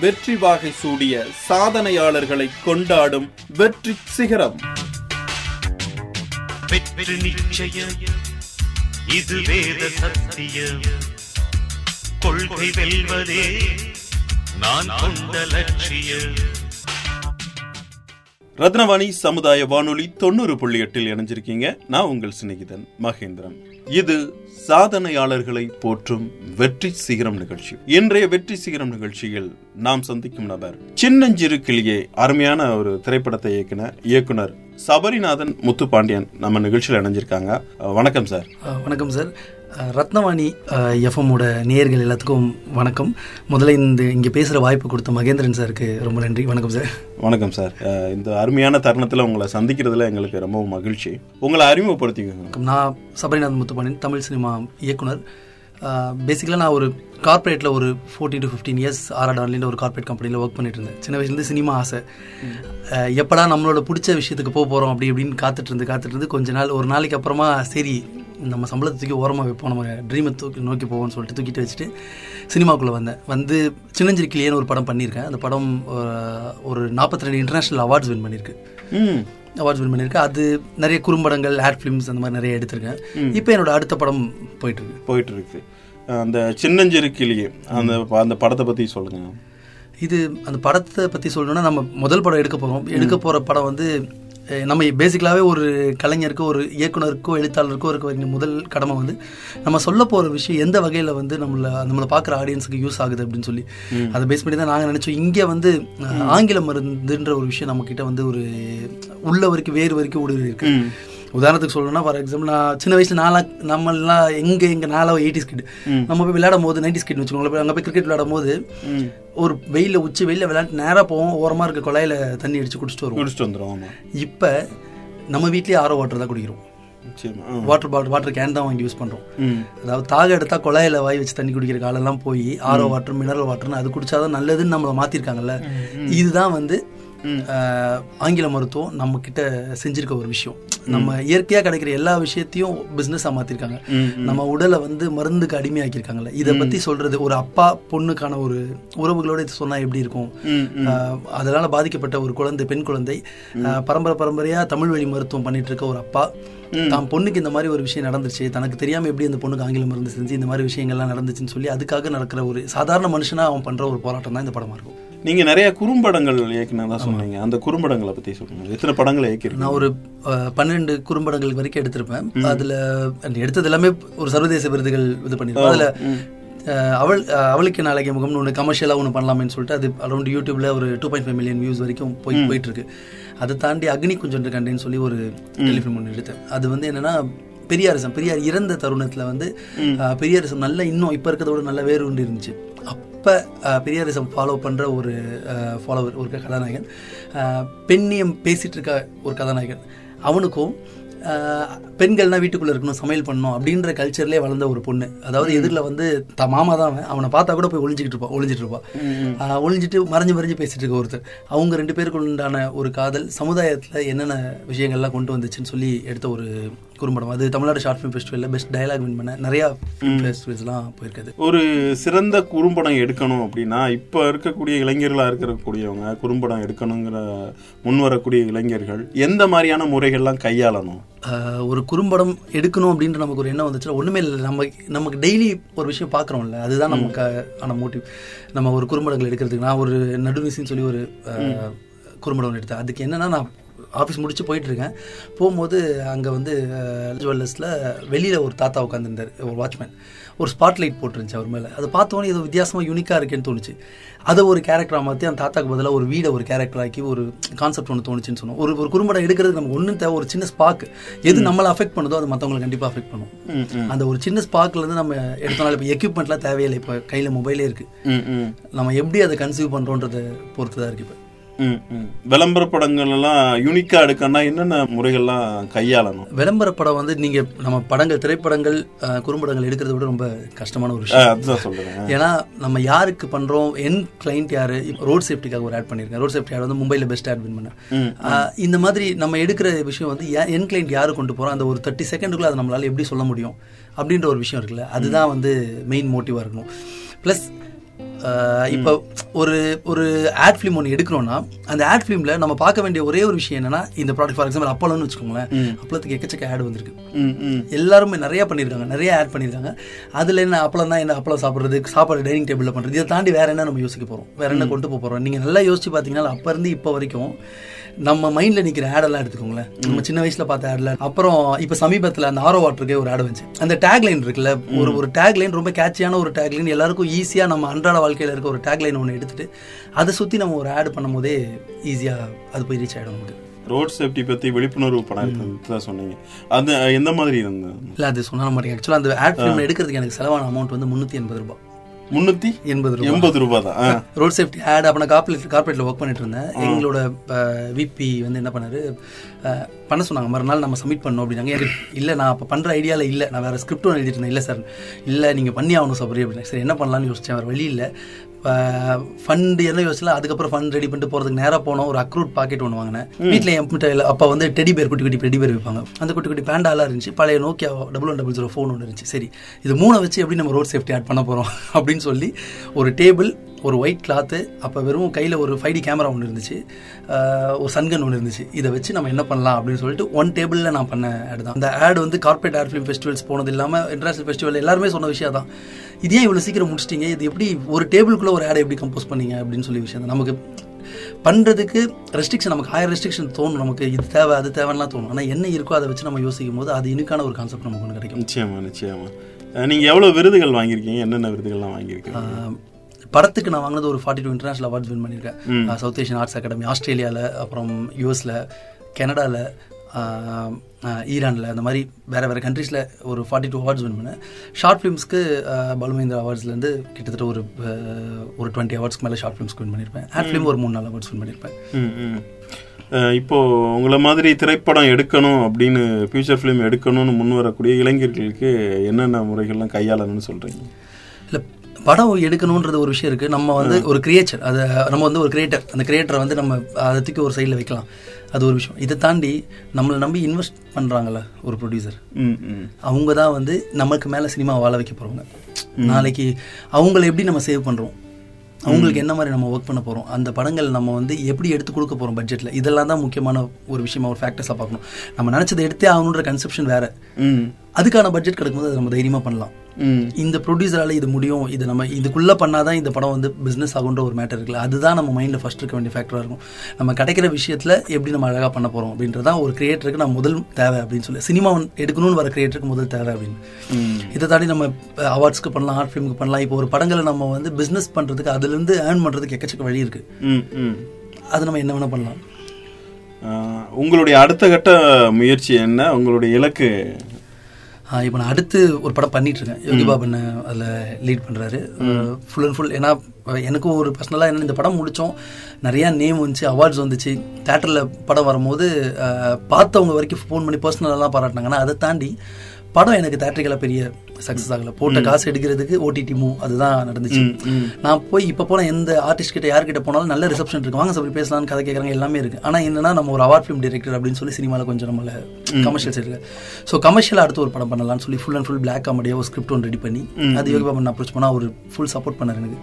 வெற்றி வாகை சூடிய சாதனையாளர்களை கொண்டாடும் வெற்றி சிகரம். வெற்றி நிச்சயம். இது வேத சத்தியம். கொள்கை வெல்வதே நான் கொண்ட லட்சியம். ரத்னவாணி சமுதாய வானொலி தொண்ணூறு புள்ளி எட்டில் இணைஞ்சிருக்கீங்க. நான் உங்கள் சிநேகிதன் மகேந்திரன். இது சாதனையாளர்களை போற்றும் வெற்றி சிகரம் நிகழ்ச்சி. இன்றைய வெற்றி சிகரம் நிகழ்ச்சியில் நாம் சந்திக்கும் நபர் சின்னஞ்சிறு கிளியே அருமையான ஒரு திரைப்படத்தை இயக்குன இயக்குனர் சபரிநாதன் முத்துப்பாண்டியன் நம்ம நிகழ்ச்சியில் இணைஞ்சிருக்காங்க. வணக்கம் சார். வணக்கம் சார். ரத்னவாணி எஃப்எம்மோட நேயர்கள் எல்லாத்துக்கும் வணக்கம். முதல்ல இந்த இங்கே பேசுகிற வாய்ப்பு கொடுத்த மகேந்திரன் சாருக்கு ரொம்ப நன்றி. வணக்கம் சார். வணக்கம் சார். இந்த அருமையான தருணத்தில் உங்களை சந்திக்கிறதுல எங்களுக்கு ரொம்ப மகிழ்ச்சி. உங்களை அறிமுகப்படுத்திக்கோங்க. நான் சபரிநாத் முத்துப்பாண்டியன் தமிழ் சினிமா இயக்குனர். பேசிக்கலாக நான் ஒரு கார்ப்பரேட்டில் ஒரு ஃபோர்டீன் டு ஃபிஃப்டீன் இயர்ஸ் ஆர்ஆர் ஆன்லைனில் ஒரு கார்ப்பரேட் கம்பெனியில் ஒர்க் பண்ணிட்டு இருந்தேன். சின்ன வயசுலேருந்து சினிமா ஆசை. எப்படா நம்மளோட பிடிச்ச விஷயத்துக்கு போக போகிறோம் அப்படி இப்படின்னு காத்துட்டு இருந்து காத்துட்டு இருந்து கொஞ்ச நாள் ஒரு நாளைக்கு அப்புறமா சரி நம்ம சம்பளத்தை தூக்கி ஓரமாக வைப்போம். நம்ம ட்ரீமை தூக்கி நோக்கி போவோம்னு சொல்லிட்டு தூக்கிட்டு வச்சுட்டு சினிமாக்குள்ளே வந்தேன். வந்து சின்னஞ்சிரிக்கிலேன்னு ஒரு படம் பண்ணியிருக்கேன். அந்த படம் ஒரு நாற்பத்தி ரெண்டு இன்டர்நேஷ்னல் அவார்ட்ஸ் வின் பண்ணியிருக்கு. அவார்ட்ஸ் வின் பண்ணியிருக்கேன். அது நிறைய குறும்படங்கள் ஆட் ஃபிலிம்ஸ் அந்த மாதிரி நிறைய எடுத்திருக்கேன். இப்போ என்னோட அடுத்த படம் போயிட்டு இருக்கு போயிட்டு இருக்கு அந்த சின்னஞ்சிறு கிளியே அந்த அந்த படத்தை பத்தி சொல்லுங்க. இது அந்த படத்தை பற்றி சொல்லணும்னா நம்ம முதல் படம் எடுக்க போகிறோம் எடுக்க போகிற படம் வந்து நம்ம பேசிக்கலாகவே ஒரு கலைஞருக்கோ ஒரு இயக்குனருக்கோ எழுத்தாளருக்கோ இருக்க முதல் கடமை வந்து நம்ம சொல்ல போகிற விஷயம் எந்த வகையில் வந்து நம்மளை நம்மளை பார்க்குற ஆடியன்ஸுக்கு யூஸ் ஆகுது அப்படின்னு சொல்லி. அதை பேஸ் பண்ணி தான் நாங்கள் நினச்சோம். இங்கே வந்து ஆங்கில மருந்துன்ற ஒரு விஷயம் நம்மக்கிட்ட வந்து ஒரு உள்ள வரைக்கும் வேறு வரைக்கும் ஊடுருவி இருக்கு. உதாரணத்துக்கு சொல்லணும்னா ஃபார் எக்ஸாம்பிள் நான் சின்ன வயசுல நாளா நம்மளாம் எங்க எங்க நாளா எயிட்டிஸ் கிட் நம்ம போய் விளையாடும் போது நைன்டிஸ் கிட் வச்சுக்கோங்களேன் அங்கே போய் கிரிக்கெட் விளையாடும் போது ஒரு வெயில உச்சி வெயில விளையாட்டு நேராக போவோம். ஓரமா இருக்க குழாயில தண்ணி அடிச்சு குடிச்சிட்டு வருவோம். குடிச்சிட்டு வந்துடும் இப்போ நம்ம வீட்லயே ஆரோ வாட்டர் தான் குடிக்கிறோம். வாட்டர் பாட்டில் வாட்டர் கேன் தான் வாங்கி யூஸ் பண்றோம். ம். அதாவது தாக எடுத்தா குழாயில வாய் வச்சு தண்ணி குடிக்கிற காலெல்லாம் போய் ஆரோ வாட்டர் மினரல் வாட்டர்னு அது குடிச்சாதான் நல்லதுன்னு நம்மளை மாத்திருக்காங்கல்ல. இதுதான் வந்து ஆங்கில மருத்துவம் நம்ம கிட்ட செஞ்சிருக்க ஒரு விஷயம். நம்ம இயற்கையா கிடைக்கிற எல்லா விஷயத்தையும் பிசினஸா மாத்திருக்காங்க. நம்ம உடலை வந்து மருந்துக்கு அடிமையாக்கியிருக்காங்கல்ல. இதை பத்தி சொல்றது ஒரு அப்பா பொண்ணுக்கான ஒரு உறவுகளோட சொன்னா எப்படி இருக்கும்? அதனால பாதிக்கப்பட்ட ஒரு குழந்தை பெண் குழந்தை பரம்பரை பரம்பரையா தமிழ் வழி மருத்துவம் பண்ணிட்டு இருக்க ஒரு அப்பா. தான் பொண்ணுக்கு இந்த மாதிரி ஒரு விஷயம் நடந்துச்சு தனக்கு தெரியாம எப்படி அந்த பொண்ணுக்கு ஆங்கில மருந்து செஞ்சு இந்த மாதிரி விஷயங்கள்லாம் நடந்துச்சுன்னு சொல்லி அதுக்காக நடக்கிற ஒரு சாதாரண மனுஷனா அவன் பண்ற ஒரு போராட்டம் தான் இந்த படமா இருக்கும். நீங்க நிறைய குறும்படங்கள் இயக்குனதா சொன்னீங்க. அந்த குறும்படங்களை பத்தி சொல்லுங்க. எத்தனை படங்களை இயக்கிருக்கீங்க நான் ஒரு அஹ், பன்னெண்டு குறும்படங்கள் வரைக்கும் எடுத்திருப்பேன். அதுல எடுத்தது எல்லாமே ஒரு சர்வதேச விருதுகள் இது பண்ணிருக்கோம் அதுல அவள் அவளுக்கு நாளைக்கு முகம்னு ஒன்று கமர்ஷியலாக ஒன்று பண்ணலாமேன்னு சொல்லிட்டு அது அரௌண்ட் யூடியூப்ல ஒரு two point five million views வரைக்கும் போய் போயிட்டு இருக்கு. அதை தாண்டி அக்னி குஞ்சொன்று கண்டேன்னு சொல்லி ஒரு டெலிஃபிலிம் ஒன்று எடுத்தேன். அது வந்து என்னன்னா பெரியாரிசம் பெரியார் இறந்த தருணத்துல வந்து பெரியாரிசம் நல்ல இன்னும் இப்போ இருக்கிறத விட நல்ல வேறு ஒன்று இருந்துச்சு. அப்போ பெரியாரிசம் ஃபாலோ பண்ணுற ஒரு ஃபாலோவர் ஒரு கதாநாயகன். பெண்ணியம் பேசிட்டு இருக்க ஒரு கதாநாயகன். அவனுக்கும் பெண்கள்னா வீட்டுக்குள்ள இருக்கணும் சமையல் பண்ணணும் அப்படின்ற கல்ச்சர்லேயே வளர்ந்த ஒரு பொண்ணு. அதாவது எதிரில் வந்து த மாமா தான் அவன். அவனை பார்த்தா கூட போய் ஒளிஞ்சிக்கிட்டு இருப்பான் ஒளிஞ்சிட்டு இருப்பான் ஒளிஞ்சிட்டு மறைஞ்சு மறைஞ்சு பேசிட்டு இருக்க ஒருத்தர். அவங்க ரெண்டு பேருக்கு உண்டான ஒரு காதல் சமுதாயத்தில் என்னென்ன விஷயங்கள்லாம் கொண்டு வந்துச்சுன்னு சொல்லி எடுத்த ஒரு குறும்படம். அது தமிழ்நாடு ஷார்ட் ஃபிலிம் ஃபெஸ்டிவலில் பெஸ்ட் டயலாக் வின் பண்ண நிறையா ஃபிலிம் ஃபெஸ்டிவல்ஸ்லாம் போயிருக்குது. ஒரு சிறந்த குறும்படம் எடுக்கணும் அப்படின்னா இப்போ இருக்கக்கூடிய இளைஞர்களாக இருக்கக்கூடியவங்க குறும்படம் எடுக்கணுங்கிற முன் வரக்கூடிய இளைஞர்கள் எந்த மாதிரியான முறைகள்லாம் கையாளணும்? ஒரு குறும்படம் எடுக்கணும் அப்படின்ற நமக்கு ஒரு எண்ணம் வந்துச்சுன்னா ஒன்றுமே இல்லை. நம்ம நமக்கு டெய்லி ஒரு விஷயம் பார்க்குறோம்ல அதுதான் நமக்கு ஆன மோட்டிவ் நம்ம ஒரு குறும்படங்கள் எடுக்கிறதுக்கு நான் ஒரு நடுநிசின்னு சொல்லி ஒரு குறும்படம் எடுத்தேன். அதுக்கு என்னன்னா நான் ஆஃபீஸ் முடிச்சு போயிட்டு இருக்கேன் போகும்போது அங்கே வந்து ஜுவல்லர்ஸில் வெளியில் ஒரு தாத்தா உட்காந்துருந்தார் ஒரு வாட்ச்மேன் ஒரு ஸ்பாட் லைட் போட்டுருந்துச்சு அவர் மேலே. அதை பார்த்தோன்னே ஏதோ வித்தியாசமாக யூனிக்காக இருக்கேன்னு தோணுச்சு. அதை ஒரு கேரக்டராக மாற்றி அந்த தாத்தாக்கு பதிலாக ஒரு வீடை ஒரு கேரக்டர் ஆக்கி ஒரு கான்செப்ட் ஒன்று தோணுச்சுன்னு சொன்னோம். ஒரு ஒரு குறும்படம் எடுக்கிறதுக்கு நமக்கு ஒன்றும் தேவை ஒரு சின்ன ஸ்பாக் எது நம்மளை அஃபெக்ட் பண்ணுதோ அது மற்றவங்களை கண்டிப்பாக அஃபெக்ட் பண்ணும். அந்த ஒரு சின்ன ஸ்பாக்லேருந்து நம்ம எடுத்தனால இப்போ எக்யூப்மெண்ட்லாம் தேவையில்லை. இப்போ கையில் மொபைலே இருக்குது. நம்ம எப்படி அதை கன்சீவ் பண்ணுறோன்றதை பொறுத்து தான் இருக்குது இப்போ. விளம்பர படங்கள் எல்லாம் யூனிக்கா எடுக்கணும்னா என்னென்ன முறைகள்லாம் கையாளணும்? விளம்பர படம் வந்து நீங்கள் நம்ம படங்கள் திரைப்படங்கள் குறும்படங்கள் எடுக்கிறத விட ரொம்ப கஷ்டமான ஒரு விஷயம். அதுதான் சொல்றேன். ஏன்னா நம்ம யாருக்கு பண்றோம் என் கிளைண்ட் யாரு? ரோட் சேஃப்டிக்காக ஒரு ஆட் பண்ணியிருக்கேன். ரோட் சேஃப்டி ஆட் வந்து மும்பையில் பெஸ்ட் ஆட் வின். ஆஹ் இந்த மாதிரி நம்ம எடுக்கிற விஷயம் வந்து என் கிளைண்ட் யாரு கொண்டு போறோம் அந்த ஒரு தேர்ட்டி செகண்டுக்குள்ள அதை நம்மளால எப்படி சொல்ல முடியும்? அப்படின்ற ஒரு விஷயம் இருக்குல்ல. அதுதான் வந்து மெயின் மோட்டிவாக இருக்கணும். ப்ளஸ் இப்போ ஒரு ஒரு ஆட் ஃபிலிம் ஒன்று எடுக்கிறோம்னா அந்த ஆட் ஃபிலிமில் நம்ம பார்க்க வேண்டிய ஒரே ஒரு விஷயம் என்னன்னா இந்த ப்ராடக்ட் ஃபார் எக்ஸாம்பிள் அப்பளம்னு வச்சுக்கோங்களேன் அப்பளத்துக்கு எக்கச்சக்க ஆட் வந்திருக்கு. எல்லாருமே நிறைய பண்ணியிருக்காங்க நிறைய ஆட் பண்ணியிருக்காங்க அதில் என்ன அப்பளம் தான் என்ன அப்பளம் சாப்பிட்றது சாப்பாடு டைனிங் டேபிளில் பண்ணுறது இதை தாண்டி வேற என்ன நம்ம யோசிக்க போகிறோம் வேற என்ன கொண்டு போக போகிறோம் நீங்கள் நல்லா யோசிச்சு பார்த்தீங்கன்னா அப்போ இருந்து இப்போ வரைக்கும் நம்ம மைண்டில் நிற்கிற ஆடெல்லாம் எடுத்துக்கோங்களேன். நம்ம சின்ன வயசில் பார்த்த ஆடில் அப்புறம் இப்போ சமீபத்தில் அந்த ஆரோ வாட்டருக்கே ஒரு ஆடு வந்துச்சு. அந்த டேக் லைன் இருக்குல்ல ஒரு ஒரு டேக் லைன் ரொம்ப கேட்சியான ஒரு டேக் லைன் எல்லாருக்கும் ஈஸியாக நம்ம அன்றாட வாழ்க்கையில் இருக்க ஒரு டேக் லைன் ஒன்று எடுத்துட்டு அதை சுற்றி நம்ம ஒரு ஆடு பண்ணும்போதே ஈஸியாக அது போய் ரீச் ஆகிடும் நமக்கு. ரோட் சேஃப்டி பத்தி விழிப்புணர்வு படம் சொன்னீங்க. அது எந்த மாதிரி இருந்தது? இல்லை அது சொன்ன மாட்டேங்க ஆக்சுவலாக அந்த ஆட் ஃபிலிம் எடுக்கிறதுக்கு எனக்கு செலவான அமௌண்ட் வந்து முந்நூற்றி எண்பது ரூபாய். முன்னூத்தி எண்பது எண்பது ரூபாய் தான். ரோட் சேஃப்டி ஆட் அப்போ நான் கார்பரேட் கார்பரேட்டில் ஒர்க் பண்ணிட்டு இருந்தேன். எங்களோட விபி வந்து என்ன பண்ணாரு? பண்ண சொன்னாங்க. மறுநாள் நம்ம சப்மிட் பண்ணோம் அப்படின்னாங்க. எனக்கு இல்லை நான் அப்போ பண்ணுற ஐடியாவில் இல்லை. நான் வேறு ஸ்கிரிப்ட் ஒன்று எழுதிட்டு இருந்தேன். இல்லை சார் இல்லை நீங்கள் பண்ணி ஆகணும் சபரி அப்படின்னு சரி என்ன பண்ணலாம்னு யோசிச்சேன். வேறு வழி இல்லை. ஃபண்ட் என்ன யோசிச்சல அதுக்கப்புறம் ஃபண்ட் ரெடி பண்ணிட்டு போகிறதுக்கு நேராக போனோம். ஒரு அக்ரூட் பாக்கெட் ஒன்று வாங்கினேன். வீட்டில் என் மிட்டாயில் அப்போ வந்து டெடி பேர் குட்டி குட்டி டெடி பேர் வைப்பாங்க. அந்த குட்டி குட்டி பேண்டாலாம் இருந்துச்சு. பழைய Nokia double one double zero phone ஒன்று இருந்துச்சு. சரி இது மூணை வச்சு எப்படி நம்ம ரோட் சேஃப்டி ஆட் பண்ண போகிறோம் அப்படின்னு சொல்லி ஒரு டேபிள் ஒரு ஒயிட் கிளாத்து அப்போ வெறும் கையில் ஒரு ஃபைவ் டி கேமரா ஒன்று இருந்துச்சு. ஒரு சன்கன் ஒன்று இருந்துச்சு. இதை வச்சு நம்ம என்ன பண்ணலாம் அப்படின்னு சொல்லிட்டு ஒன் டேபிளில் நான் பண்ண ஆட் தான். அந்த ஆட் வந்து கார்பரேட் ஆட் ஃபிலிம் ஃபெஸ்டிவல்ஸ் போனது இல்லாமல் இன்டர்நேஷனல் ஃபெஸ்டிவல் எல்லாருமே சொன்ன விஷயம் தான் இது ஏன் இவ்வளோ சீக்கிரம் முடிச்சிட்டீங்க. இது எப்படி ஒரு டேபிளுக்குள்ளே ஒரு ஆடை எப்படி கம்போஸ் பண்ணீங்க அப்படின்னு சொல்லி விஷயம் நமக்கு பண்ணுறதுக்கு ரெஸ்ட்ரிக்ஷன் நமக்கு ஹையர் ரெஸ்ட்ரிக்ஷன் தோணும். நமக்கு இது தேவை அது தேவைன்னா தோணும். ஆனால் என்ன இருக்கோ அதை வச்சு நம்ம யோசிக்கும் போது அது யுனிக்கான ஒரு கான்செப்ட் நமக்கு ஒன்று கிடைக்கும். நிச்சயமா நிச்சயமா. அஹ், நீங்க எவ்வளவு விருதுகள் வாங்கியிருக்கீங்க? என்னென்ன விருதுகள்லாம் வாங்கியிருக்கீங்க? படத்துக்கு நான் வாங்கினது ஒரு forty two international awards win பண்ணியிருக்கேன் சவுத் ஏஷியன் ஆர்ட்ஸ் அகாடமி ஆஸ்திரேலியாவில் அப்புறம் யூஎஸில் கனடாவில் ஈரானில் அந்த மாதிரி வேறு வேறு கண்ட்ரீஸில் ஒரு ஃபார்ட்டி டூ அவார்ட்ஸ் வின் பண்ணேன். ஷார்ட் ஃபிலிம்ஸ்க்கு பலுமேந்திர அவார்ட்ஸ்லேருந்து கிட்டத்தட்ட ஒரு ஒரு டுவெண்ட்டி அவார்ட்ஸ்க்கு மேலே ஷார்ட் ஃபிலிம்ஸ்க்கு வின் பண்ணியிருப்பேன் ஆட் ஃபிலிம் ஒரு மூணு நாலு அவார்ட்ஸ் வின் பண்ணியிருப்பேன் ம், ம். அஹ், இப்போ உங்களை மாதிரி திரைப்படம் எடுக்கணும் அப்படின்னு ஃபியூச்சர் ஃபிலிம் எடுக்கணும்னு முன் வரக்கூடிய இளைஞர்களுக்கு என்னென்ன முறைகள்லாம் கையாளணும்னு சொல்றீங்க? இல்லை படம் எடுக்கணுன்றது ஒரு விஷயம் இருக்குது நம்ம வந்து ஒரு கிரியேச்சர் அதை நம்ம வந்து ஒரு கிரியேட்டர் அந்த கிரியேட்டரை வந்து நம்ம அதை தூக்கி ஒரு சைடில் வைக்கலாம். அது ஒரு விஷயம். இதை தாண்டி நம்மளை நம்பி இன்வெஸ்ட் பண்ணுறாங்கல்ல ஒரு ப்ரொடியூசர் ம் ம். அவங்க தான் வந்து நமக்கு மேலே சினிமா வாழ வைக்க போகிறவங்க நாளைக்கு அவங்கள எப்படி நம்ம சேவ் பண்ணுறோம் அவங்களுக்கு என்ன மாதிரி நம்ம ஒர்க் பண்ண போகிறோம் அந்த படங்கள் நம்ம வந்து எப்படி எடுத்து கொடுக்க போகிறோம் பட்ஜெட்டில் இதெல்லாம் தான் முக்கியமான ஒரு விஷயமா ஒரு ஃபேக்டர்ஸாக பார்க்கணும். நம்ம நினச்சதை எடுத்தே ஆகணுன்ற கன்செப்ஷன் வேறு. ம். அதுக்கான பட்ஜெட் கிடைக்கும்போது அதை நம்ம தைரியமாக பண்ணலாம். இந்த ப்ரொடியூசரால இது முடியும் இது நம்ம இதுக்குள்ள பண்ணாதான் இந்த படம் வந்து பிசினஸ் ஆகுன்ற ஒரு மேட்டர் இருக்குல்ல. அதுதான் நம்ம மைண்ட்ல ஃபர்ஸ்ட் இருக்க வேண்டிய ஃபேக்டரா இருக்கும். நம்ம கிடைக்கிற விஷயத்துல எப்படி நம்ம அழகா பண்ண போறோம் அப்படின்றதான் ஒரு கிரியேட்டருக்கு நான் முதல் தேவை அப்படின்னு சொல்லி. சினிமா எடுக்கணும்னு வர கிரியேட்டருக்கு முதல் தேவை அப்படின்னு. இதை தாண்டி நம்ம அவார்ட்ஸ்க்கு பண்ணலாம் ஆர்ட் ஃபிலிமுக்கு பண்ணலாம். இப்போ ஒரு படங்களை நம்ம வந்து பிசினஸ் பண்றதுக்கு அதுல இருந்து ஏர்ன் பண்றதுக்கு எக்கச்சக்க வழி இருக்கு. ம் ம். அது நம்ம என்ன வேணா பண்ணலாம். உங்களுடைய அடுத்த கட்ட முயற்சி என்ன? உங்களுடைய இலக்கு இப்போ நான் அடுத்து ஒரு படம் பண்ணிட்டு இருக்கேன் யோகி பாபன் அதில் லீட் பண்ணுறாரு ஃபுல் அண்ட் ஃபுல் ஏன்னா எனக்கும் ஒரு பர்சனலாக என்ன இந்த படம் முடித்தோம் நிறையா நேம் வந்துச்சு அவார்ட்ஸ் வந்துச்சு. தேட்டரில் படம் வரும்போது பார்த்தவங்க வரைக்கும் ஃபோன் பண்ணி பர்சனலாலாம் பாராட்டினாங்க. ஆனால் அதை தாண்டி படம் எனக்கு தேட்டரிக்கலாக பெரிய சக்ஸஸ் ஆகல. போட்ட காசு எடுக்கிறதுக்கு ஓடிடி மூவ் அதுதான் நடந்துச்சு. நான் போய் இப்போ போன எந்த ஆர்டிஸ்ட் கிட்ட யார்கிட்ட போனாலும் நல்ல ரிசப்ஷன் இருக்கு. வாங்க சார் பேசலாம்னு கதை கேட்குறாங்க எல்லாமே இருக்கு. ஆனா என்னன்னா நம்ம ஒரு அவார்ட் ஃபிலிம் டைரக்டர் அப்படின்னு சொல்லி சினிமாவில் கொஞ்சம் நம்மள கமர்ஷியல்ஸ் இருக்கு ஸோ கமர்ஷியலாக அடுத்து ஒரு படம் பண்ணலாம்னு சொல்லி ஃபுல் அண்ட் ஃபுல் பிளாக் காமெடியாக ஒரு ஸ்கிரிப்ட் ஒன்று ரெடி பண்ணி அது யோகி பாபன் அப்ரோச் பண்ணா அவர் ஃபுல் சப்போர்ட் பண்ணார் எனக்கு.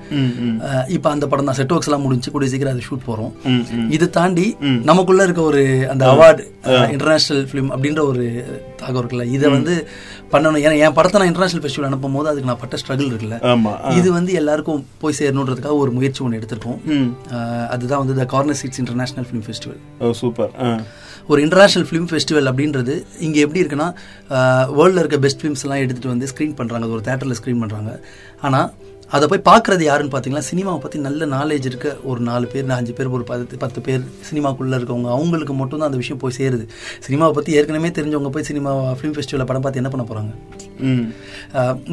இப்போ அந்த படம் தான். செட் ஒர்க்ஸ் எல்லாம் முடிஞ்சு கூடிய சீக்கிரம் அதை ஷூட் போறோம். இது தாண்டி நமக்குள்ள இருக்க ஒரு அந்த அவார்டு இன்டர்நேஷனல் ஃபிலிம் அப்படின்ற ஒரு தாகம் இருக்குல்ல. இதை வந்து பண்ணணும். ஏன்னா என் படத்தை நான் இன்டர்நேஷனல் ஃபெஸ்டிவல் அனுப்பும் போது அதுக்கு நான் பட்ட ஸ்ட்ரகிள் இருக்குல்ல. இது வந்து எல்லாருக்கும் போய் சேரணுன்றதுக்காக ஒரு முயற்சி ஒன்று எடுத்திருக்கோம். அதுதான் வந்து the corner seats international film festival super ஒரு இன்டர்நேஷனல் ஃபிலிம் ஃபெஸ்டிவல் அப்படின்றது இங்கே எப்படி இருக்குன்னா வேர்ல்டில் இருக்க பெஸ்ட் ஃபிலிம்ஸ் எல்லாம் எடுத்துகிட்டு வந்து ஸ்க்ரீன் பண்ணுறாங்க அது ஒரு தேட்டரில் ஸ்க்ரீன் பண்ணுறாங்க ஆனால் அதை போய் பார்க்குறது யாருன்னு பார்த்தீங்கன்னா சினிமாவை பற்றி நல்ல நாலேஜ் இருக்க ஒரு நாலு பேர் அஞ்சு பேர் ஒரு பத்து பத்து பேர் சினிமாக்குள்ளே இருக்கவங்க அவங்களுக்கு மட்டும் தான் அந்த விஷயம் போய் சேருது. சினிமாவை பற்றி ஏற்கனவே தெரிஞ்சவங்க போய் சினிமா ஃபிலிம் ஃபெஸ்டிவலில் படம் பார்த்து என்ன பண்ண போகிறாங்க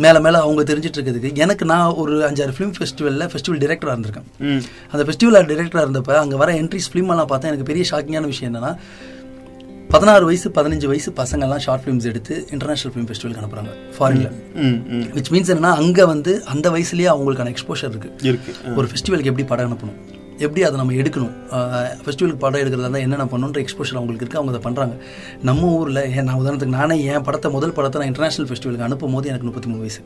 மேலே மேலே அவங்க தெரிஞ்சிட்டு இருக்கிறதுக்கு எனக்கு நான் ஒரு அஞ்சாறு ஃபிலிம் ஃபெஸ்டிவலில் ஃபெஸ்டிவல் டிரெக்டராக இருந்திருக்கேன். அந்த ஃபெஸ்டிவலில் டிரெக்டராக இருந்தப்ப அங்கே வர என்ட்ரிஸ் ஃபிலிம் எல்லாம் பார்த்தா எனக்கு பெரிய ஷாக்கிங்கான விஷயம் என்னன்னா பதினாறு வயசு பதினஞ்சு வயசு பசங்கள்லாம் ஷார்ட் ஃபிலிம்ஸ் எடுத்து இன்டர்நேஷனல் ஃபிலிம் ஃபெஸ்டிவலுக்கு அனுப்புறாங்க. ஃபாரின்ல விச் மீன்ஸ் என்னன்னா அங்கே வந்து அந்த வயசுலயே அவங்களுக்கான எக்ஸ்போஷர் இருக்கு. ஒரு ஃபெஸ்டிவலுக்கு எப்படி படம் அனுப்பணும்? எப்படி அதை நம்ம எடுக்கணும்? ஃபெஸ்டிவலுக்கு படம் எடுக்கிறதா இருந்தால் என்னென்ன பண்ணணுன்ற எக்ஸ்போஷர் அவங்களுக்கு இருக்குது அவங்க அதை பண்ணுறாங்க நம்ம ஊரில் ஏன் நான் உதாரணத்துக்கு நானே என் படத்தை முதல் படத்தை நான் இன்டர்நேஷனல் ஃபெஸ்டிவலுக்கு அனுப்பும் போது எனக்கு முப்பத்தி மூணு வயசு.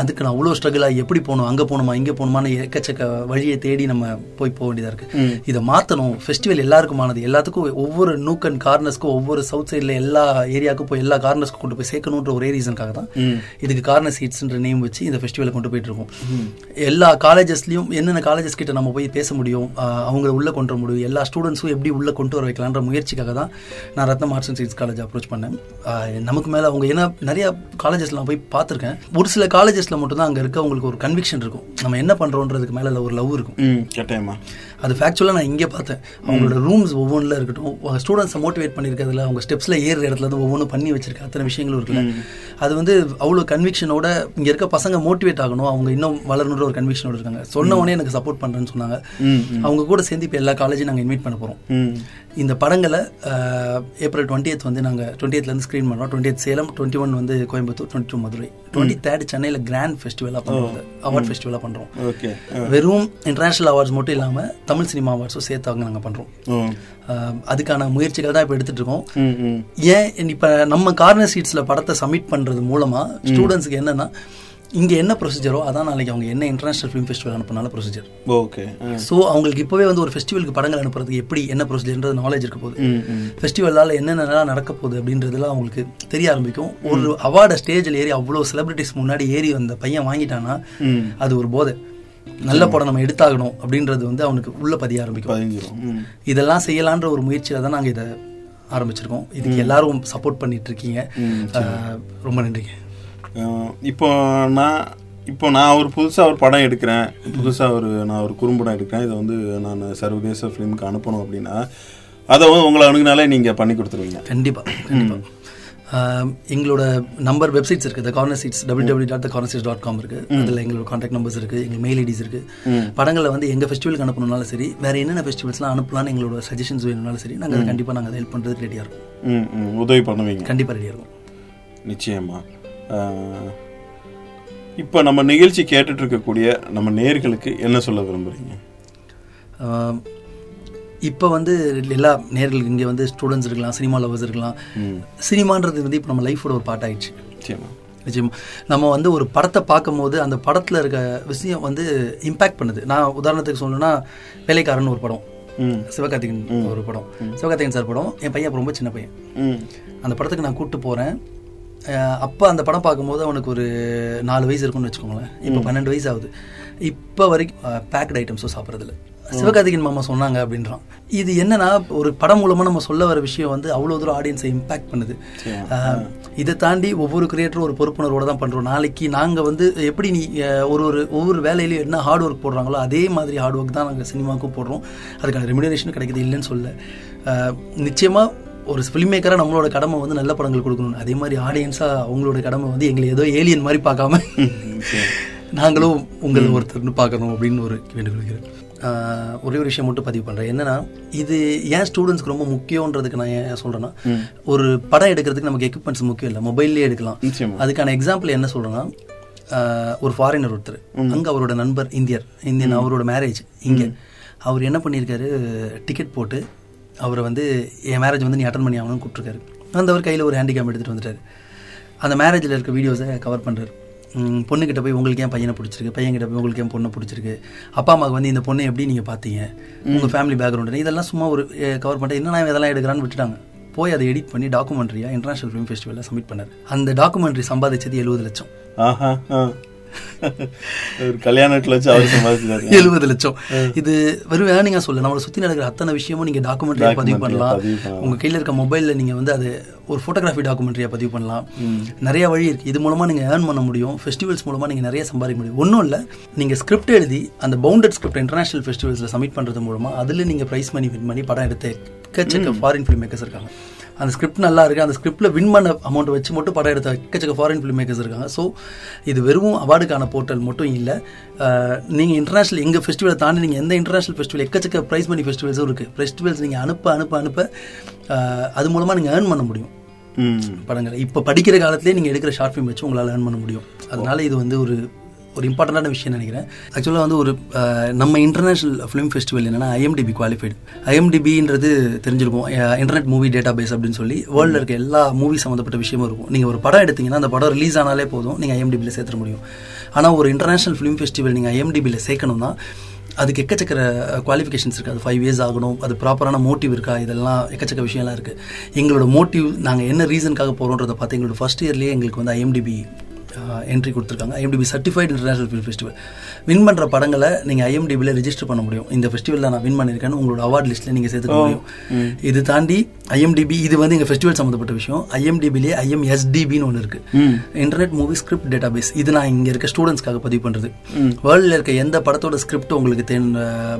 அதுக்கு நான் அவ்வளோ ஸ்ட்ரகிளாக எப்படி போகணும் அங்கே போகணுமா இங்கே போகணுமான்னு எக்கச்சக்க வழியை தேடி நம்ம போய் போக வேண்டியதாக இருக்குது இதை மாற்றணும் ஃபெஸ்டிவல் எல்லாருக்குமானது. எல்லாத்துக்கும் ஒவ்வொரு நூக் அண்ட் கார்னர்ஸ்க்கும் ஒவ்வொரு சவுத் சைடில் எல்லா ஏரியாவுக்கும் போய் எல்லா கார்னர்ஸ்க்கும் கொண்டு போய் சேர்க்கணுன்ற ஒரே ரீசனுக்காக தான் இதுக்கு கார்னர் சீட்ஸ்ன்ற நேம் வச்சு இந்த ஃபெஸ்டிவலை கொண்டு போயிட்டு இருக்கோம். எல்லா காலேஜஸ்லையும் என்னென்ன காலேஜஸ் கிட்ட நம்ம போய் பேச முடியும் அவங்கள உள்ளே கொண்டு வர முடியும் எல்லா ஸ்டூடெண்ட்ஸும் எப்படி உள்ளே கொண்டு வர வைக்கலான்ற முயற்சிக்காக தான் நான் Ratnam arts and science college approach பண்ணேன். நமக்கு மேலே அவங்க ஏன்னா நிறைய காலேஜஸ்ல நான் போய் பார்த்துருக்கேன். ஒரு சில காலேஜஸ்ல மட்டும்தான் அங்கே இருக்க அவங்களுக்கு ஒரு கன்விக்ஷன் இருக்கும். நம்ம என்ன பண்ணுறோன்றதுக்கு மேலே ஒரு லவ் இருக்கும். கட்டாயமா. அது ஃபேக்சுவலாக நான் இங்கே பார்த்தேன். அவங்களோட ரூம்ஸ் ஒவ்வொன்றில் இருக்கட்டும் ஸ்டூடெண்ட்ஸை மோட்டிவேட் பண்ணியிருக்கிறதுல அவங்க ஸ்டெப்ஸில் ஏறுற இடத்துல இருந்து ஒவ்வொன்றும் பண்ணி வச்சிருக்க அத்தனை விஷயங்களும் இருக்குல்ல. அது வந்து அவ்வளோ கன்விக்ஷனோட இங்கே இருக்க பசங்க மோட்டிவேட் ஆகணும். அவங்க இன்னும் வளரணுன்ற ஒரு கன்விக்ஷனோட இருக்காங்க. சொன்ன உடனே எனக்கு சப்போர்ட் பண்ணுறேன்னு சொன்னாங்க. அவங்க கூட சேர்ந்து இப்போ எல்லா காலேஜையும் நாங்கள் இன்வைட் பண்ண போகிறோம் இந்த படங்களை ஏப்ரல் டுவெண்ட்டி வந்து நாங்கள் டுவெண்ட்டி ஸ்க்ரீன் பண்ணுறோம் டுவெண்ட்டி சேலம் டுவெண்ட்டி ஒன் வந்து Coimbatore twenty two Madurai. Twenty third சென்னையில் கிராண்ட் ஃபெஸ்டிவலாக பண்ணுறோம் அவார்ட் ஃபெஸ்டிவலாக பண்ணுறோம் ஓகே. வெறும் இன்டர்நேஷனல் அவார்ட்ஸ் மட்டும் இல்லாமல் தமிழ் சினிமா அவார்ட்ஸும் சேர்த்து அவங்க நாங்கள் பண்ணுறோம் அதுக்கான முயற்சிகள் தான் இப்போ எடுத்துட்டு இருக்கோம். ஏன் இப்போ நம்ம கார்னர் சீட்ஸில் படத்தை சப்மிட் பண்ணுறது மூலமாக ஸ்டூடெண்ட்ஸ்க்கு என்னன்னா இங்கே என்ன ப்ரொசீஜரோ அதான் நாளைக்கு அவங்க என்ன இன்டர்நேஷனல் ஃபிலிம் ஃபெஸ்டிவல் அனுப்பினால ப்ரொசீஜர் ஓகே. ஸோ அவங்களுக்கு இப்போவே வந்து ஒரு ஃபெஸ்டிவலுக்கு படங்கள் அனுப்புறதுக்கு எப்படி என்ன ப்ரொசீஜர்ன்றது நாலேஜ் இருக்க போகுது. ஃபெஸ்டிவலால் என்னென்னலாம் நடக்க போகுது அப்படின்றதுலாம் அவங்களுக்கு தெரிய ஆரம்பிக்கும். ஒரு அவார்டை ஸ்டேஜில் ஏறி அவ்வளோ செலிபிரிட்டிஸ் முன்னாடி ஏறி அந்த பையன் வாங்கிட்டான்னா அது ஒரு போதை. நல்ல படம் நம்ம எடுத்தாகணும் அப்படின்றது வந்து அவனுக்கு உள்ள பதிய ஆரம்பிக்கும். இதெல்லாம் செய்யலான்ற ஒரு முயற்சியில் தான் நாங்கள் இதை ஆரம்பிச்சிருக்கோம். இதுக்கு எல்லாரும் சப்போர்ட் பண்ணிட்டு இருக்கீங்க. ரொம்ப நன்றிங்க. இப்போ நான் இப்போ நான் ஒரு புதுசாக ஒரு படம் எடுக்கிறேன். புதுசாக ஒரு நான் ஒரு குறும்படம் எடுக்கிறேன். இதை வந்து நான் சர்வதேச ஃபிலிமுக்கு அனுப்பணும் அப்படின்னா அதை வந்து உங்களை அணுகுனாலே நீங்கள் பண்ணி கொடுத்துருவீங்க. கண்டிப்பாக கண்டிப்பாக எங்களோட நம்பர் வெப்சைட்ஸ் இருக்குது the corner seats W W dot the corner seats dot com இருக்குது அதில் எங்களோட காண்டாக்ட் நம்பர்ஸ் இருக்குது எங்கள் மெயில் ஐடிஸ் இருக்குது படங்களை வந்து எங்கள் ஃபெஸ்டிவலுக்கு அனுப்பணும்னாலும் சரி வேறு என்னென்ன ஃபெஸ்டிவல்ஸ்லாம் அனுப்பலாம்னு எங்களோட சஜஷன்ஸ் வேணும்னாலும் சரி நாங்கள் அதை கண்டிப்பாக நாங்கள் ஹெல்ப் பண்ணுறதுக்கு ரெடியாக இருக்கும். உதவி பண்ணுவீங்க. கண்டிப்பாக ரெடியாக இருக்கும். நிச்சயமா. அஹ் இப்போ நம்ம நிகழ்ச்சி கேட்டுட்டு இருக்கக்கூடிய நம்ம நேர்களுக்கு என்ன சொல்ல விரும்புறீங்க? இப்போ வந்து எல்லா நேர்களுக்கு இங்கே வந்து ஸ்டூடெண்ட்ஸ் இருக்கலாம் சினிமா லவர்ஸ் இருக்கலாம். சினிமான்றது வந்து இப்போ நம்ம லைஃபோட ஒரு பார்ட் ஆயிடுச்சு நிச்சயமா. நிச்சயமா. நம்ம வந்து ஒரு படத்தை பார்க்கும்போது அந்த படத்தில் இருக்க விஷயம் வந்து இம்பேக்ட் பண்ணுது. நான் உதாரணத்துக்கு சொல்லணும்னா வேலைக்காரன் ஒரு படம். சிவகார்த்திகன் ஒரு படம். சிவகார்த்திகன் சார் படம் என் பையன் அப்ப ரொம்ப சின்ன பையன். அந்த படத்துக்கு நான் கூப்பிட்டு போகிறேன் அப்போ அந்த படம் பார்க்கும்போது அவனுக்கு ஒரு நாலு வயசு இருக்கும்னு வச்சுக்கோங்களேன். இப்போ பன்னெண்டு வயசு ஆகுது. இப்போ வரைக்கும் பேக்டு ஐட்டம்ஸும் சாப்பிட்றதில்ல. சிவகார்த்திகன் மாமா சொன்னாங்க அப்படின்றான். இது என்னன்னா ஒரு படம் மூலமா நம்ம சொல்ல வர விஷயம் வந்து அவ்வளோ தூரம் ஆடியன்ஸை இம்பாக்ட் பண்ணுது. இதை தாண்டி ஒவ்வொரு கிரியேட்டரும் ஒரு பொறுப்புணர்வோட தான் பண்றோம். நாளைக்கு நாங்க வந்து எப்படி நீ ஒரு ஒரு ஒவ்வொரு வேலையிலையும் என்ன ஹார்ட் ஒர்க் போடுறாங்களோ அதே மாதிரி ஹார்ட் ஒர்க் தான் நாங்கள் சினிமாவுக்கும் போடுறோம். அதுக்கான ரெமினரேஷன் கிடைக்குது இல்லைன்னு சொல்ல. அஹ், நிச்சயமா ஒரு ஃபிலிம் மேக்கராக நம்மளோட கடமை வந்து நல்ல படங்கள் கொடுக்கணும் அதே மாதிரி ஆடியன்ஸாக அவங்களோட கடமை வந்து எங்களை ஏதோ ஏலியன் மாதிரி பார்க்காம நாங்களும் உங்களை ஒருத்தர்னு பார்க்கணும் அப்படின்னு ஒரு வேண்டுகொள்கிறேன் ஒரே ஒரு விஷயம் மட்டும் பதிவு பண்ணுறேன் என்னன்னா இது ஏன் ஸ்டூடெண்ட்ஸ்க்கு ரொம்ப முக்கியன்றதுக்கு நான் ஏன் சொல்கிறேன்னா ஒரு படம் எடுக்கிறதுக்கு நமக்கு எக்யூப்மெண்ட்ஸ் முக்கியம் இல்லை. மொபைல்லே எடுக்கலாம். அதுக்கான எக்ஸாம்பிள் என்ன சொல்றேன்னா ஆஹ், ஒரு ஃபாரினர் ஒருத்தர். அங்க அவரோட நண்பர் இந்தியர். இந்தியன் அவரோட மேரேஜ் இங்க. அவர் என்ன பண்ணியிருக்காரு? டிக்கெட் போட்டு அவரை வந்து என் மேரேஜ் வந்து நீ அட்டன் பண்ணி ஆகணும்னு கூப்பிட்டுருக்காரு. அந்த அவர் கையில் ஒரு ஹேண்டிகேம் எடுத்துகிட்டு வந்துட்டாரு. அந்த மேரேஜில் இருக்க வீடியோஸை கவர் பண்ணுறாரு பொண்ணுக்கிட்ட போய் உங்களுக்கு ஏன் பையனை பிடிச்சிருக்கு? பையன்கிட்ட போய் உங்களுக்கு ஏன் பொண்ணை பிடிச்சிருக்கு? அப்பா அம்மாவுக்கு வந்து இந்த பொண்ணை எப்படி நீங்கள் பார்த்தீங்க உங்கள் ஃபேமிலி பேக்ரவுண்டு இதெல்லாம் சும்மா ஒரு கவர் பண்ணிட்டு என்ன நான் இதெல்லாம் எடுக்கிறான்னு விட்டுட்டாங்க. போய் அதை எடிட் பண்ணி டாக்குமெண்ட்ரியாக இன்டர்நேஷனல் ஃபிலிம் ஃபெஸ்டிவலில் சப்மிட் பண்ணார். அந்த டாக்குமெண்ட்ரி சம்பாதிச்சது எழுபது லட்சம். கல்யாணத்துல வச்சு அவர் சம்பாதிச்சாரு எழுபது லட்சம். இது வெறும் ஏர்னிங்கா சொல்ல நம்மளை சுத்தி நடக்கிற அத்தனை விஷயமும் நீங்க டாக்குமெண்ட்ரியா பதிவு பண்ணலாம். உங்க கையில இருக்க மொபைல்ல நீங்க வந்து அது ஒரு போட்டோகிராஃபி டாக்குமெண்ட்ரியா பதிவு பண்ணலாம். நிறைய வழி இருக்கு. இது மூலமா நீங்க ஏர்ன் பண்ண முடியும். ஃபெஸ்டிவல்ஸ் மூலமா நீங்க நிறைய சம்பாதிக்க முடியும். ஒன்றும் இல்ல. நீங்க ஸ்கிரிப்ட் எழுதி அந்த பவுண்டட் ஸ்கிரிப்ட் இன்டர்நேஷனல் ஃபெஸ்டிவல்ஸ்ல சப்மிட் பண்றது மூலமா அதுல நீங்க பிரைஸ் மணி வின் பண்ணி படம் எடுத்து எக்கச்சக்க ஃபாரின் ஃபிலிம் மேக்கர்ஸ் இருக்காங்க. அந்த ஸ்கிரிப்ட் நல்லா இருக்கு அந்த ஸ்கிரிப்ட்ல வின் பண்ண அமௌண்ட் வச்சு மட்டும் படம் எடுத்த எக்கச்சக்க ஃபாரின் ஃபிலிம் மேக்கர்ஸ் இருக்காங்க. ஸோ இது வெறும் அவார்டுக்கான போர்ட்டல் மட்டும் இல்லை. நீங்கள் இன்டர்நேஷனல் எங்கள் ஃபெஸ்டிவலை தாண்டி நீங்கள் எந்த இன்டர்நேஷனல் ஃபெஸ்டிவல் எக்கச்சக்க ப்ரைஸ் மணி ஃபெஸ்டிவல்ஸும் இருக்குது ஃபெஸ்டிவல்ஸ் நீங்கள் அனுப்ப அனுப்ப அனுப்ப அது மூலமாக நீங்கள் ஏர்ன் பண்ண முடியும். படங்களை. இப்போ படிக்கிற காலத்திலே நீங்கள் எடுக்கிற ஷார்ட் ஃபிலிம் வச்சு உங்களால் ஏர்ன் பண்ண முடியும். அதனால இது வந்து ஒரு ஒரு இம்பார்ட்டண்ட்டான விஷயம் நினைக்கிறேன். ஆக்சுவலாக வந்து ஒரு நம்ம இன்டர்நேஷ்னல் ஃபிலிம் ஃபெஸ்டிவல் என்னென்னா ஐஎம்டிபி குவாலிஃபைடு ஐஎம்டிபின்றது தெரிஞ்சிருக்கும். இன்டர்நெட் மூவி டேட்டா பேஸ் அப்படின்னு சொல்லி வேர்ல்டில் இருக்க எல்லா மூவி சம்மந்தப்பட்ட விஷயமும் இருக்கும். நீங்கள் ஒரு படம் எடுத்தீங்கன்னா அந்த படம் ரிலீஸ் ஆனாலே போதும் நீங்கள் ஐஎம்டிபியில் சேர்த்துட முடியும். ஆனால் ஒரு இன்டர்நேஷ்னல் ஃபிலிம் ஃபெஸ்டிவல் நீங்கள் ஐஎம்டிபியில் சேர்க்கணும்னா அதுக்கு எக்கச்சக்க குவாலிஃபிகேஷன்ஸ் இருக்குது அது ஃபைவ் இயர்ஸ் ஆகணும் அது ப்ராப்பரான மோட்டிவ் இருக்கா இதெல்லாம் எக்கச்சக்க விஷயம்லாம் இருக்குது எங்களோட மோட்டிவ் நாங்கள் என்ன ரீசனுக்காக போகிறோன்றதை பார்த்து எங்களோட ஃபஸ்ட் இயர்லேயே எங்களுக்கு வந்து ஐஎம்டிபி என்ட்ரி கொடுத்துருக்காங்க. IMDb certified international film festival win பண்ணுற படங்களை நீங்கள் ஐஎம்டிபியில் ரெஜிஸ்டர் பண்ண முடியும். இந்த ஃபெஸ்டிவலில் நான் வின் பண்ணியிருக்கேன்னு உங்களோட அவார்ட் லிஸ்ட்டில் நீங்கள் சேர்த்துக்க முடியும். இது தாண்டி ஐஎம்டிபி இது வந்து எங்கள் ஃபெஸ்டிவல் சம்மந்தப்பட்ட விஷயம். ஐஎம்டிபிலேயே ஐஎம்எஸ்டிபின்னு ஒன்று இருக்குது இன்டர்நெட் மூவி ஸ்கிரிப்ட் டேட்டாபேஸ் இது நான் இங்கே இருக்க ஸ்டூடெண்ட்ஸ்க்காக பதிவு பண்ணுறது வேர்ல்டில் இருக்க எந்த படத்தோட ஸ்கிரிப்ட் உங்களுக்கு தென்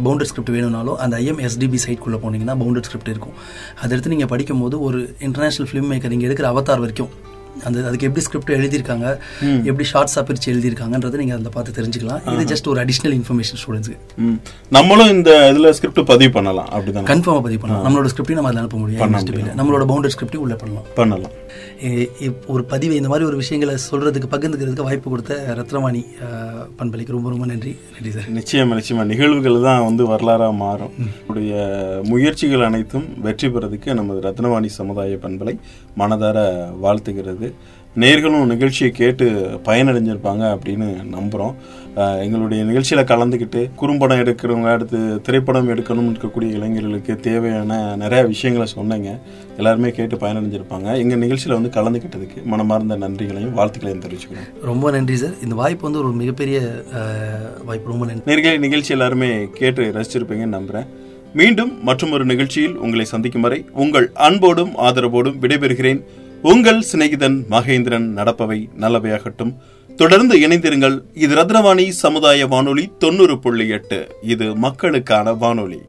பவுண்டட் ஸ்கிரிப்ட் வேணும்னாலும் அந்த ஐஎம்எஸ்டிபி சைட்குள்ளே போனீங்கன்னா பவுண்டட் ஸ்கிரிப்ட் இருக்கும். அதை எடுத்து நீங்கள் படிக்கும் போது ஒரு இன்டர்நேஷனல் ஃபிலிம் மேக்கர் நீங்கள் எடுக்கிற அவதார் வரைக்கும் அந்த அதுக்கு எப்படி ஸ்கிரிப்ட் எழுதியிருக்காங்க எப்படி ஷார்ட்ஸாக பிரித்து எழுதியிருக்காங்கன்றதை நீங்கள் அதில் பார்த்து தெரிஞ்சுக்கலாம். இது ஜஸ்ட் ஒரு அடிஷ்னல் இன்ஃபர்மேஷன் ஸ்டூடெண்ட்ஸ்க்கு. நம்மளும் இந்த இதுல ஸ்கிரிப்ட் பதிவு பண்ணலாம் அப்படிதானே? கன்ஃபார்மாக பதிவு பண்ணலாம். நம்மளோட ஸ்கிரிப்டையும் நம்ம அதில் அனுப்ப முடியும். நம்மளோட பவுண்டட் ஸ்கிரிப்டையும் உள்ள பண்ணலாம். பண்ணலாம். ஒரு பதிவை இந்த மாதிரி ஒரு விஷயங்களை சொல்றதுக்கு பகிர்ந்துக்கிறதுக்கு வாய்ப்பு கொடுத்த ரத்னவாணி பண்பலைக்கு ரொம்ப ரொம்ப நன்றி. நன்றி சார். நிச்சயமா நிச்சயமா. நிகழ்வுகள் தான் வந்து வரலாறா மாறும். உடைய முயற்சிகள் அனைத்தும் வெற்றி பெறதுக்கு நமது ரத்னவாணி சமுதாய பண்பலை மனதார வாழ்த்துகிறது. நேர்களும் நிகழ்ச்சியை கேட்டு பயனடைஞ்சிருப்பாங்க அப்படின்னு நம்புகிறோம் எங்களுடைய நிகழ்ச்சியில் கலந்துக்கிட்டு குறும்படம் எடுக்கிறவங்க அடுத்து திரைப்படம் எடுக்கணும்னு இருக்கக்கூடிய இளைஞர்களுக்கு தேவையான நிறைய விஷயங்களை சொன்னீங்க. எல்லாருமே கேட்டு பயனடைஞ்சிருப்பாங்க. எங்கள் நிகழ்ச்சியில் வந்து கலந்துக்கிட்டதுக்கு மனமார்ந்த நன்றிகளையும் வாழ்த்துக்களையும் தெரிவிச்சுக்கிறோம் ரொம்ப நன்றி சார். இந்த வாய்ப்பு வந்து ஒரு மிகப்பெரிய வாய்ப்பு. ரொம்ப நன்றி. நேர்களை நிகழ்ச்சி எல்லாருமே கேட்டு ரசிச்சிருப்பீங்கன்னு நம்புறேன். மீண்டும் மற்றும் ஒரு நிகழ்ச்சியில் உங்களை சந்திக்கும் வரை உங்கள் அன்போடும் ஆதரவோடும் விடைபெறுகிறேன். உங்கள் சிநேகிதன் மகேந்திரன் நடப்பவை நல்லவையாகட்டும். தொடர்ந்து இணைந்திருங்கள். இது ரத்னவாணி சமுதாய வானொலி தொண்ணூறு புள்ளி எட்டு. இது மக்களுக்கான வானொலி.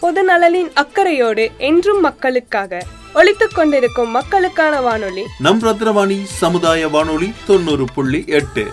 பொது நலனின் அக்கறையோடு என்றும் மக்களுக்காக ஒலித்துக் கொண்டிருக்கும் மக்களுக்கான வானொலி. நம் ரத்னவாணி சமுதாய வானொலி தொண்ணூறு புள்ளி எட்டு.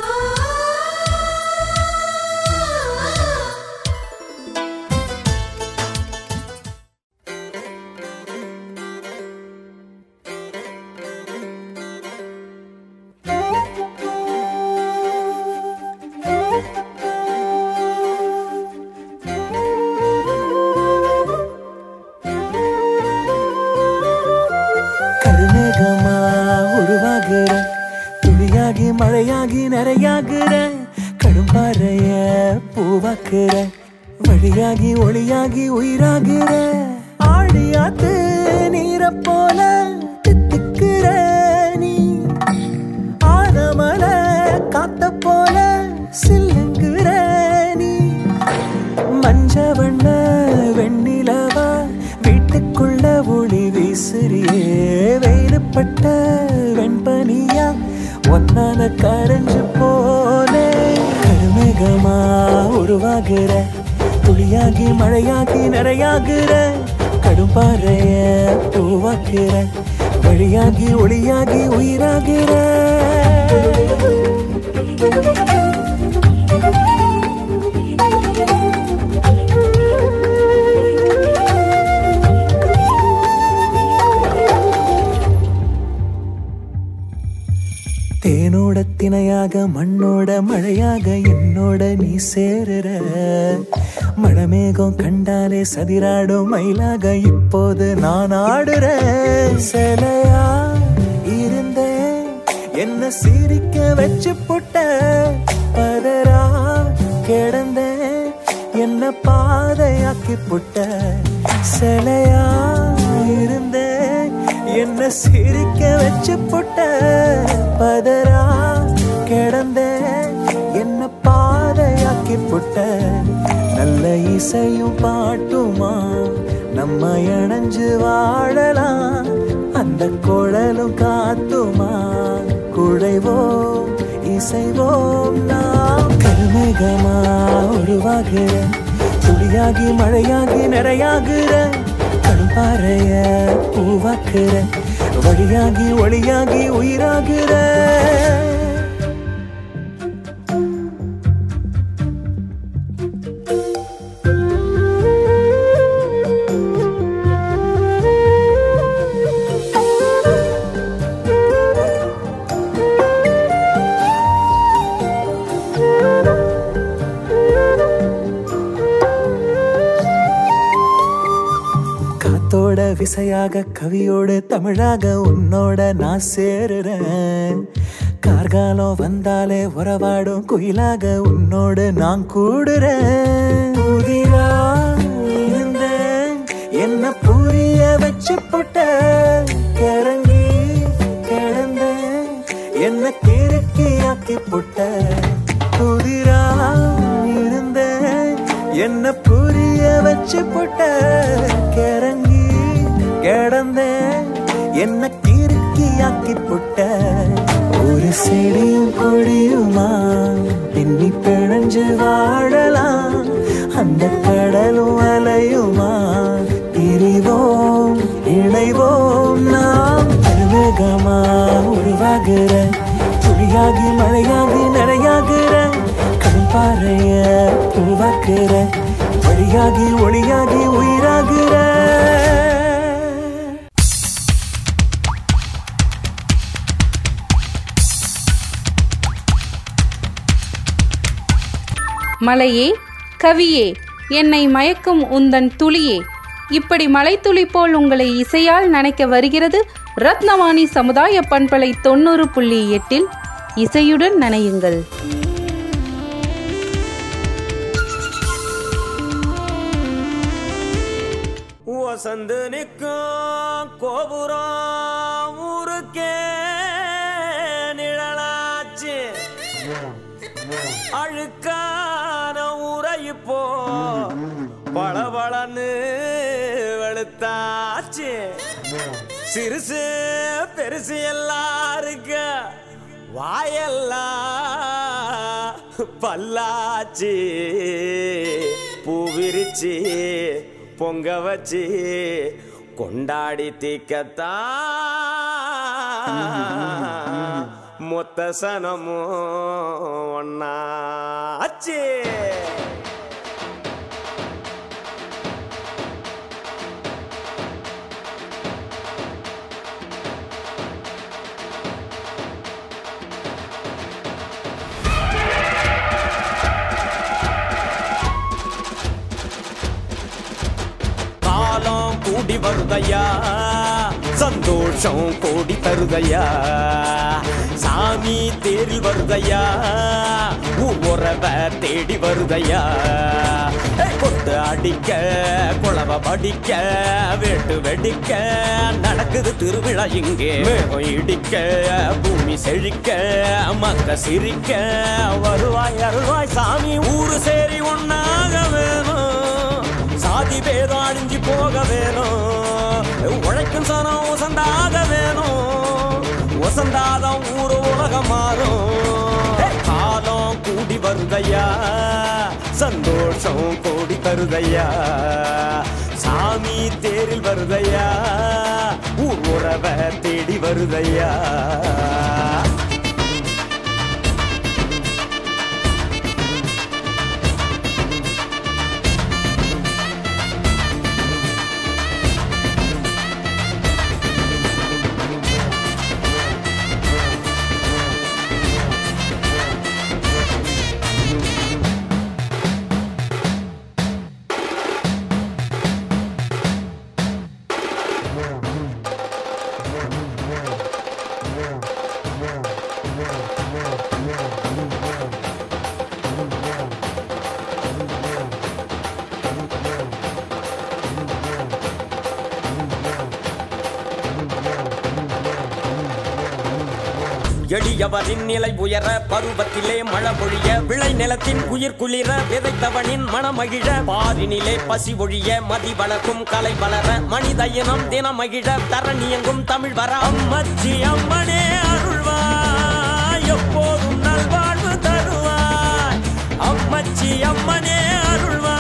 ஒன்னால கரைஞ்சு போலே. கருமேகமா உருவாகிற துளியாகி மழையாகி நிறையாகிற கடும் பாறைய பூவாக்கிற வழியாகி ஒளியாகி உயிராகிற. திணையாக மண்ணோட மழையாக என்னோட நீ சேருற. மழமேகம் கண்டாலே சதிராடும் மயிலாக இப்போது நான் ஆடுற. சிலையா இருந்தேன் என்ன சிரிக்க வச்சு புட்ட. பதரா கிடந்தேன் என்ன பாதையாக்கி புட்ட. சிலையா என்ன சிரிக்க வச்சு போட்ட பதரா கிடந்த என்ன பாதையாக்கி போட்ட? நல்ல இசையும் பாட்டுமா? நம்ம இணைஞ்சு வாழலாம். அந்த குழலும் காத்துமா? குழைவோம் இசைவோம் நாம். கருமேகமா உருவாகிறேன் துளியாகி மழையாகி நிறையாகிற கண்பாறைய பூவாக்குற வழியாகி ஒளியாகி உயிராகிற. இசையாக கவியோடு தமிழாக உன்னோட நான் சேருறேன். கார்காலம் வந்தாலே உறவாடும் குயிலாக உன்னோடு நான் கூடுறேன். புதிரா இருந்தேன் என்ன புரிய வச்சு போட்ட கிறங்கி கிடந்தேன் என்ன கிறுக்கி ஆக்கி போட்ட புதிரா இருந்தேன் என்ன புரிய வச்சு போட்ட கிடந்தேன் என்ன கிறுக்கி புட்ட. ஒரு செடியும் கொடியுமா? பின்னி பிழைஞ்சு வாழலாம். அந்த கடலும் அலையுமா? பிரிவோம் இணைவோம். நாம் பருவகமா உருவாகிற துளியாகி மழையாகி நிறையாகிற கண்பாறைய உருவாக்குற வழியாகி ஒளியாகி உயிராகிற மலையே கவியே என்னை மயக்கும் உந்தன் துளியே. இப்படி மலைத்துளி போல் உங்களை இசையால் நனைக்க வருகிறது ரத்னவாணி சமுதாய பண்பலை தொண்ணூறு புள்ளி எட்டில். இசையுடன் நனையுங்கள். வசந்து நிற்கும் கோபுரம் ஊருக்கே நிழலாச்சு. அழுக்கான சிறுசு பெருசு எல்லாருக்க வாயெல்லாம் பல்லாச்சி பூ விரிச்சு பொங்க வச்சு கொண்டாடி தீக்கத்தா. மொத்த சனமும் ஒன்னாச்சே கூடி வருதையா? சந்தோஷம் கோடி தருதையா? சாமி தேரில் வருதையா? உறவ தேடி வருதையா? ஏய், அடிக்க குழவ படிக்க வேட்டு வெடிக்க நடக்குது திருவிழா இங்கே. மேகம் இடிக்க பூமி செழிக்க மக்க சிரிக்க வருவாய் அருள்வாய் சாமி ஊரு சேரி ஒன்னாக வேணும். சாதி பேதம் அழிஞ்சு சனம் உசந்தாக வேணும். உசந்தாதான் ஊர் உலகம் மாறும். காலம் கூடி வருதையா? சந்தோஷம் கோடி தருதையா? சாமி தேரில் வருதையா? ஊர் உறவ தேடி வருதையா? எளியவரின் நிலை உயர பருவத்திலே மழை பொழிய விளை நிலத்தின் உயிர் குளிர விதைத்தவனின் மனமகிழ. பாரினிலே பசி ஒழிய மதி வளர்க்கும் கலை வளர மனித இனம் தினமகிழ தரணியங்கும் தமிழ் வர. அம்மச்சி அம்மனே அருள்வாய் எப்போதும் நல்வாழ்வு தருவாய். அம்மச்சி அம்மனே அருள்வாய்.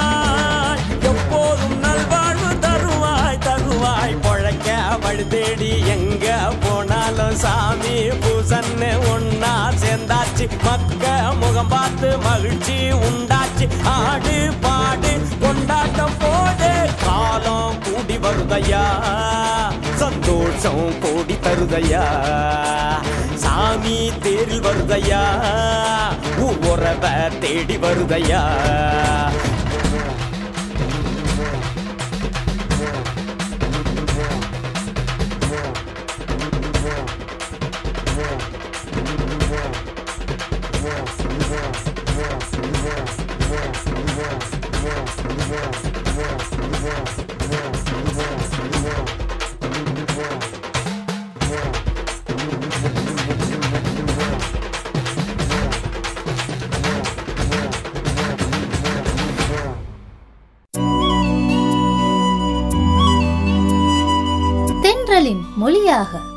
பழுதேடி எங்க போனாலும் சாமி பூசன்னு ஒன்னா சேர்ந்தாச்சு. மக்க முகம் பார்த்து மகிழ்ச்சி உண்டாச்சு. ஆடு பாடு கொண்டாட்டம் போது காலம் கூடி வருதையா? சந்தோஷம் கோடி தருதையா? சாமி தேரில் வருதையா? உறவை தேடி வருதையா?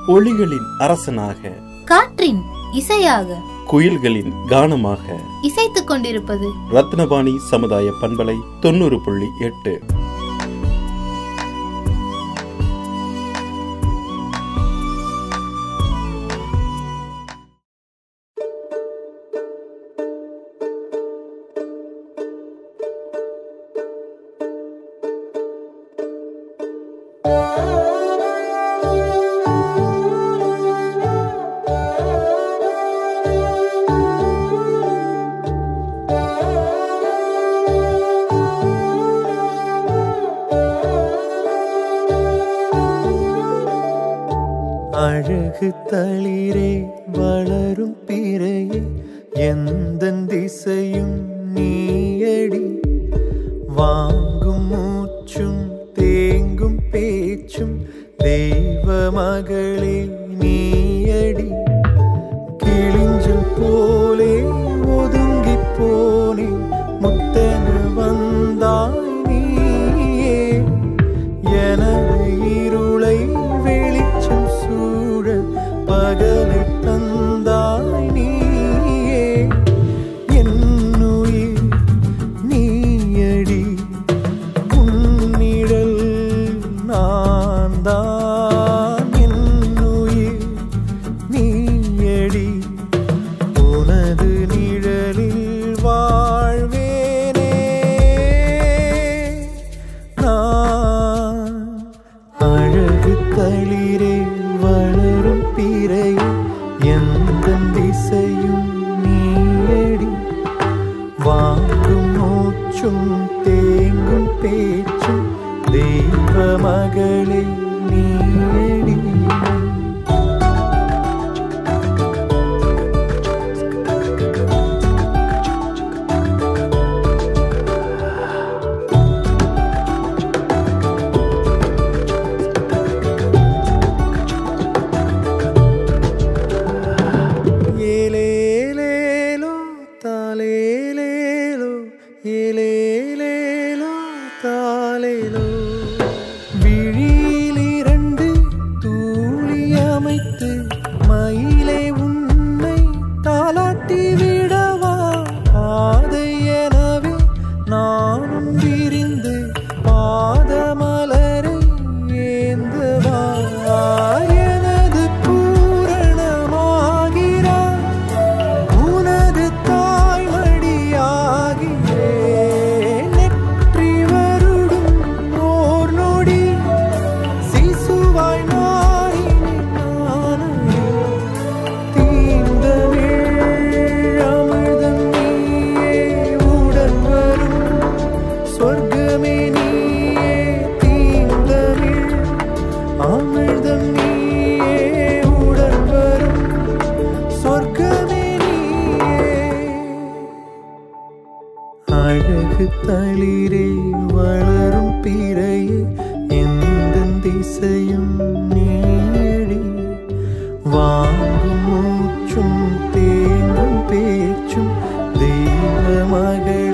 ஒளிகளின் அரசனாக. காற்றின் இசையாக. குயில்களின் கானமாக. இசைத்துக் கொண்டிருப்பது. ரத்னபாணி சமுதாய பண்பலை தொண்ணூறு புள்ளி எட்டு. அழகு ఏలేలు ఏలే அழகு தளிரே வளரும் பிறையே எந்த திசையும் நீடி வாங்கும் மூச்சும் தேங்கும் பேச்சும் தெய்வமகள்